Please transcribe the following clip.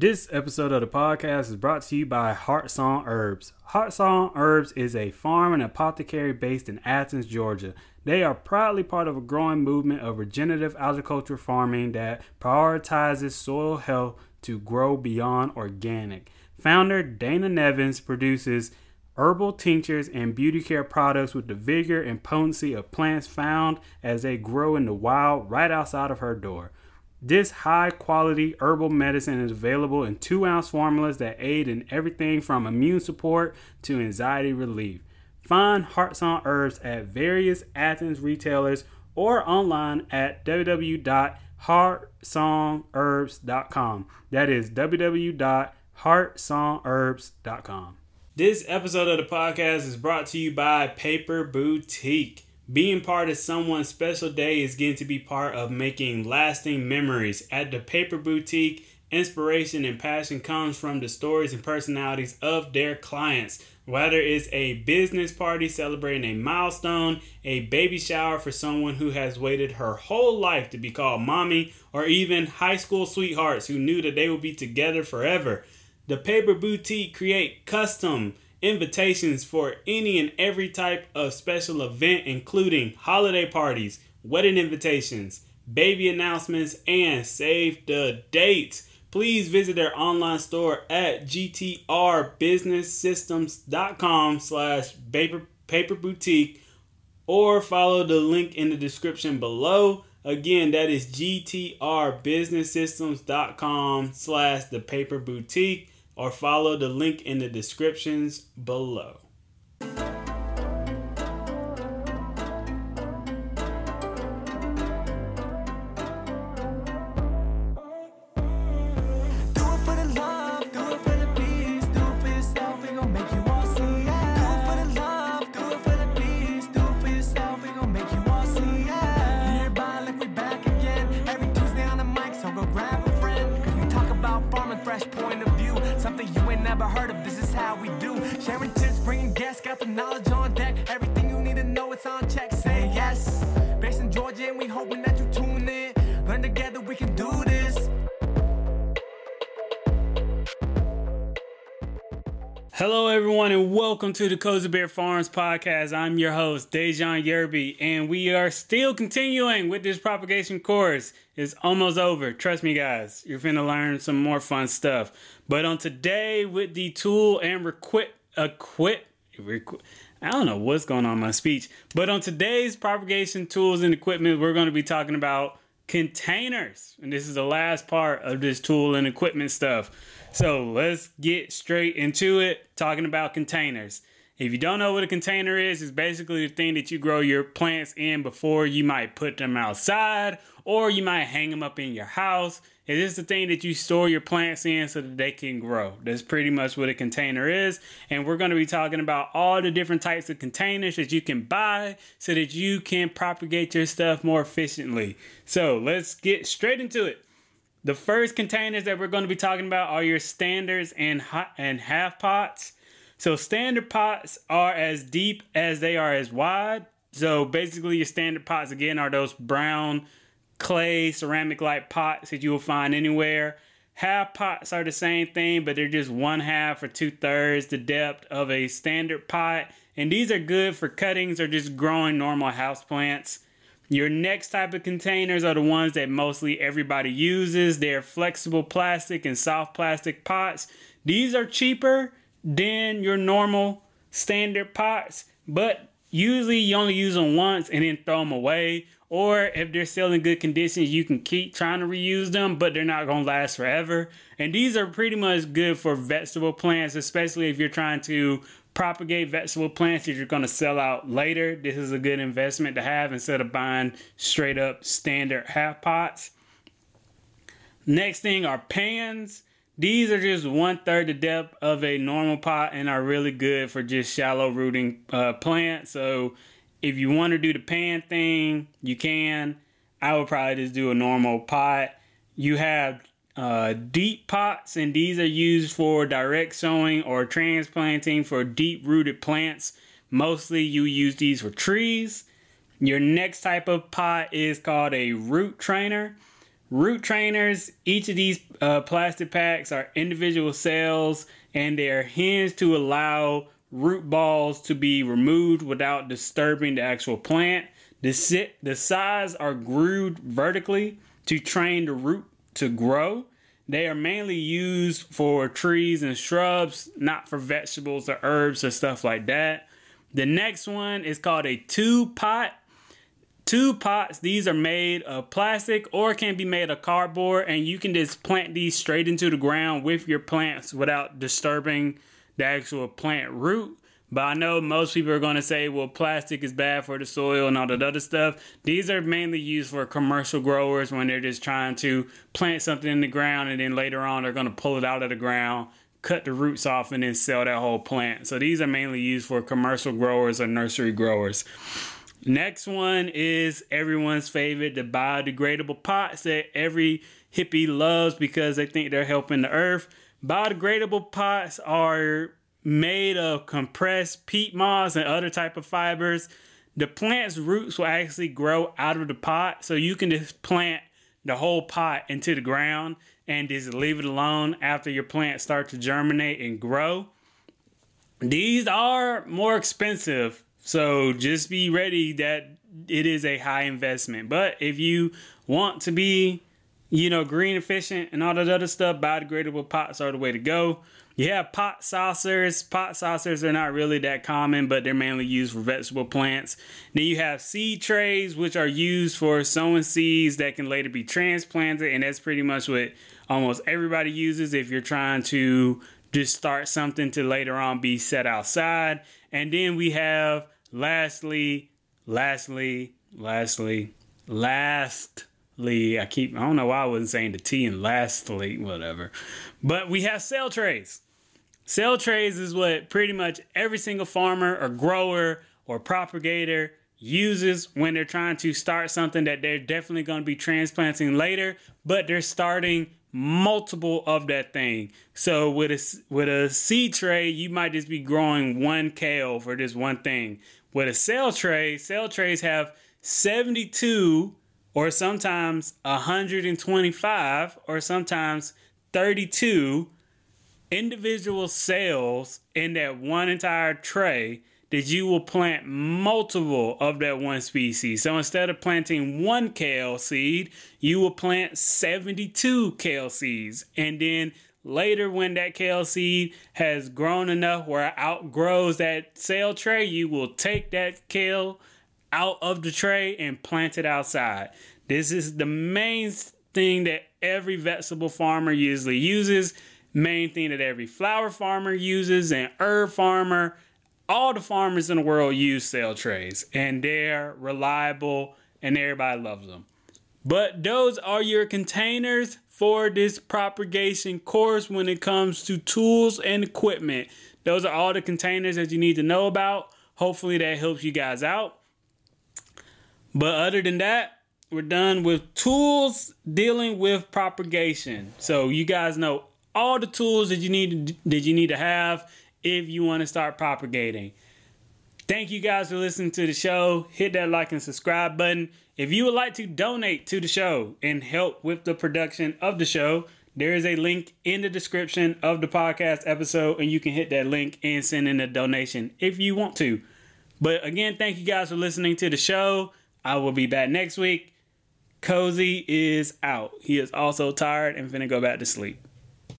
This episode of the podcast is brought to you by Heartsong Herbs. Heartsong Herbs is a farm and apothecary based in Athens, Georgia. They are proudly part of a growing movement of regenerative agriculture farming that prioritizes soil health to grow beyond organic. Founder Dana Nevins produces herbal tinctures and beauty care products with the vigor and potency of plants found as they grow in the wild right outside of her door. This high quality herbal medicine is available in two ounce formulas that aid in everything from immune support to anxiety relief. Find Heartsong Herbs at various Athens retailers or online at www.heartsongherbs.com. That is www.heartsongherbs.com. This episode of the podcast is brought to you by Paper Boutique. Being part of someone's special day is getting to be part of making lasting memories. At the Paper Boutique, inspiration and passion comes from the stories and personalities of their clients. Whether it's a business party celebrating a milestone, a baby shower for someone who has waited her whole life to be called mommy, or even high school sweethearts who knew that they would be together forever. The Paper Boutique create custom invitations for any and every type of special event, including holiday parties, wedding invitations, baby announcements, and save the dates. Please visit their online store at gtrbusinesssystems.com slash paper, paper boutique or follow the link in the description below. Again, that is gtrbusinesssystems.com slash the paper boutique or follow the link in the descriptions below. Fresh point of. Something you ain't never heard of, this is how we do. Sharing tips, bringing guests, got the knowledge on deck. Everything you need to know, it's on check. Hello, everyone, and welcome to the Cozybear Farms podcast. I'm your host, Deijhon Yerby, and we are still continuing with this propagation course. It's almost over. Trust me, guys. You're finna learn some more fun stuff. But on today, with the tool and requit, equip, requ- I don't know what's going on my speech. But on today's propagation tools and equipment, we're going to be talking about containers. And this is the last part of this tool and equipment stuff. So let's get straight into it talking about containers. If you don't know what a container is, it's basically the thing that you grow your plants in before you might put them outside or you might hang them up in your house. It is the thing that you store your plants in so that they can grow. That's pretty much what a container is. And we're going to be talking about all the different types of containers that you can buy so that you can propagate your stuff more efficiently. So let's get straight into it. The first containers that we're going to be talking about are your standards and ha- and half pots. So standard pots are as deep as they are as wide. So basically, your standard pots again are those brown clay ceramic like pots that you will find anywhere. Half pots are the same thing, but they're just one half or two thirds the depth of a standard pot. And these are good for cuttings or just growing normal house plants. Your next type of containers are the ones that mostly everybody uses. They're flexible plastic and soft plastic pots. These are cheaper than your normal standard pots, but usually you only use them once and then throw them away. Or if they're still in good conditions, you can keep trying to reuse them, but they're not going to last forever. And these are pretty much good for vegetable plants, especially if you're trying to propagate vegetable plants that you're going to sell out later. This is a good investment to have instead of buying straight up standard half pots. Next thing are pans. These are just one third the depth of a normal pot and are really good for just shallow rooting uh, plants. So if you want to do the pan thing, you can. I would probably just do a normal pot. You have uh, deep pots, and these are used for direct sowing or transplanting for deep rooted plants. Mostly, you use these for trees. Your next type of pot is called a root trainer. root trainers. Each of these uh, plastic packs are individual cells and they are hinged to allow root balls to be removed without disturbing the actual plant. The, sit, the sides are grooved vertically to train the root to grow. They are mainly used for trees and shrubs, not for vegetables or herbs or stuff like that. The next one is called a two pot. Two pots, these are made of plastic or can be made of cardboard, and you can just plant these straight into the ground with your plants without disturbing the actual plant root. But I know most people are going to say, well, plastic is bad for the soil and all that other stuff. These are mainly used for commercial growers when they're just trying to plant something in the ground and then later on they're going to pull it out of the ground, cut the roots off, and then sell that whole plant. So these are mainly used for commercial growers or nursery growers. Next one is everyone's favorite, the biodegradable pots that every hippie loves because they think they're helping the earth. Biodegradable pots are made of compressed peat moss and other type of fibers. The plant's roots will actually grow out of the pot, so you can just plant the whole pot into the ground and just leave it alone after your plant starts to germinate and grow. These are more expensive, so just be ready that it is a high investment. But if you want to be, you know, green efficient and all that other stuff, biodegradable pots are the way to go. You have pot saucers. Pot saucers are not really that common, but they're mainly used for vegetable plants. Then you have seed trays, which are used for sowing seeds that can later be transplanted, and that's pretty much what almost everybody uses if you're trying to just start something to later on be set outside. And then we have lastly, lastly, lastly, lastly, I keep, I don't know why I wasn't saying the T and lastly, whatever. But we have cell trays. Cell trays is what pretty much every single farmer or grower or propagator uses when they're trying to start something that they're definitely going to be transplanting later, but they're starting multiple of that thing. So with a with a seed tray, you might just be growing one kale for this one thing. With a cell tray, cell trays have 72 or sometimes 125 or sometimes 32 individual cells in that one entire tray that you will plant multiple of that one species. So instead of planting one kale seed, you will plant 72 kale seeds. And then later, when that kale seed has grown enough where it outgrows that cell tray, you will take that kale out of the tray and plant it outside. This is the main thing that every vegetable farmer usually uses main thing that every flower farmer uses and herb farmer all the farmers in the world use cell trays and they're reliable and everybody loves them. But those are your containers for this propagation course when it comes to tools and equipment. Those are all the containers that you need to know about. Hopefully that helps you guys out but other than that we're done with tools dealing with propagation so you guys know all the tools that you need to, that you need to have if you want to start propagating. Thank you guys for listening to the show. Hit that like and subscribe button. If you would like to donate to the show and help with the production of the show, there is a link in the description of the podcast episode, and you can hit that link and send in a donation if you want to. But again, thank you guys for listening to the show. I will be back next week. Cozy is out. He is also tired and finna go back to sleep.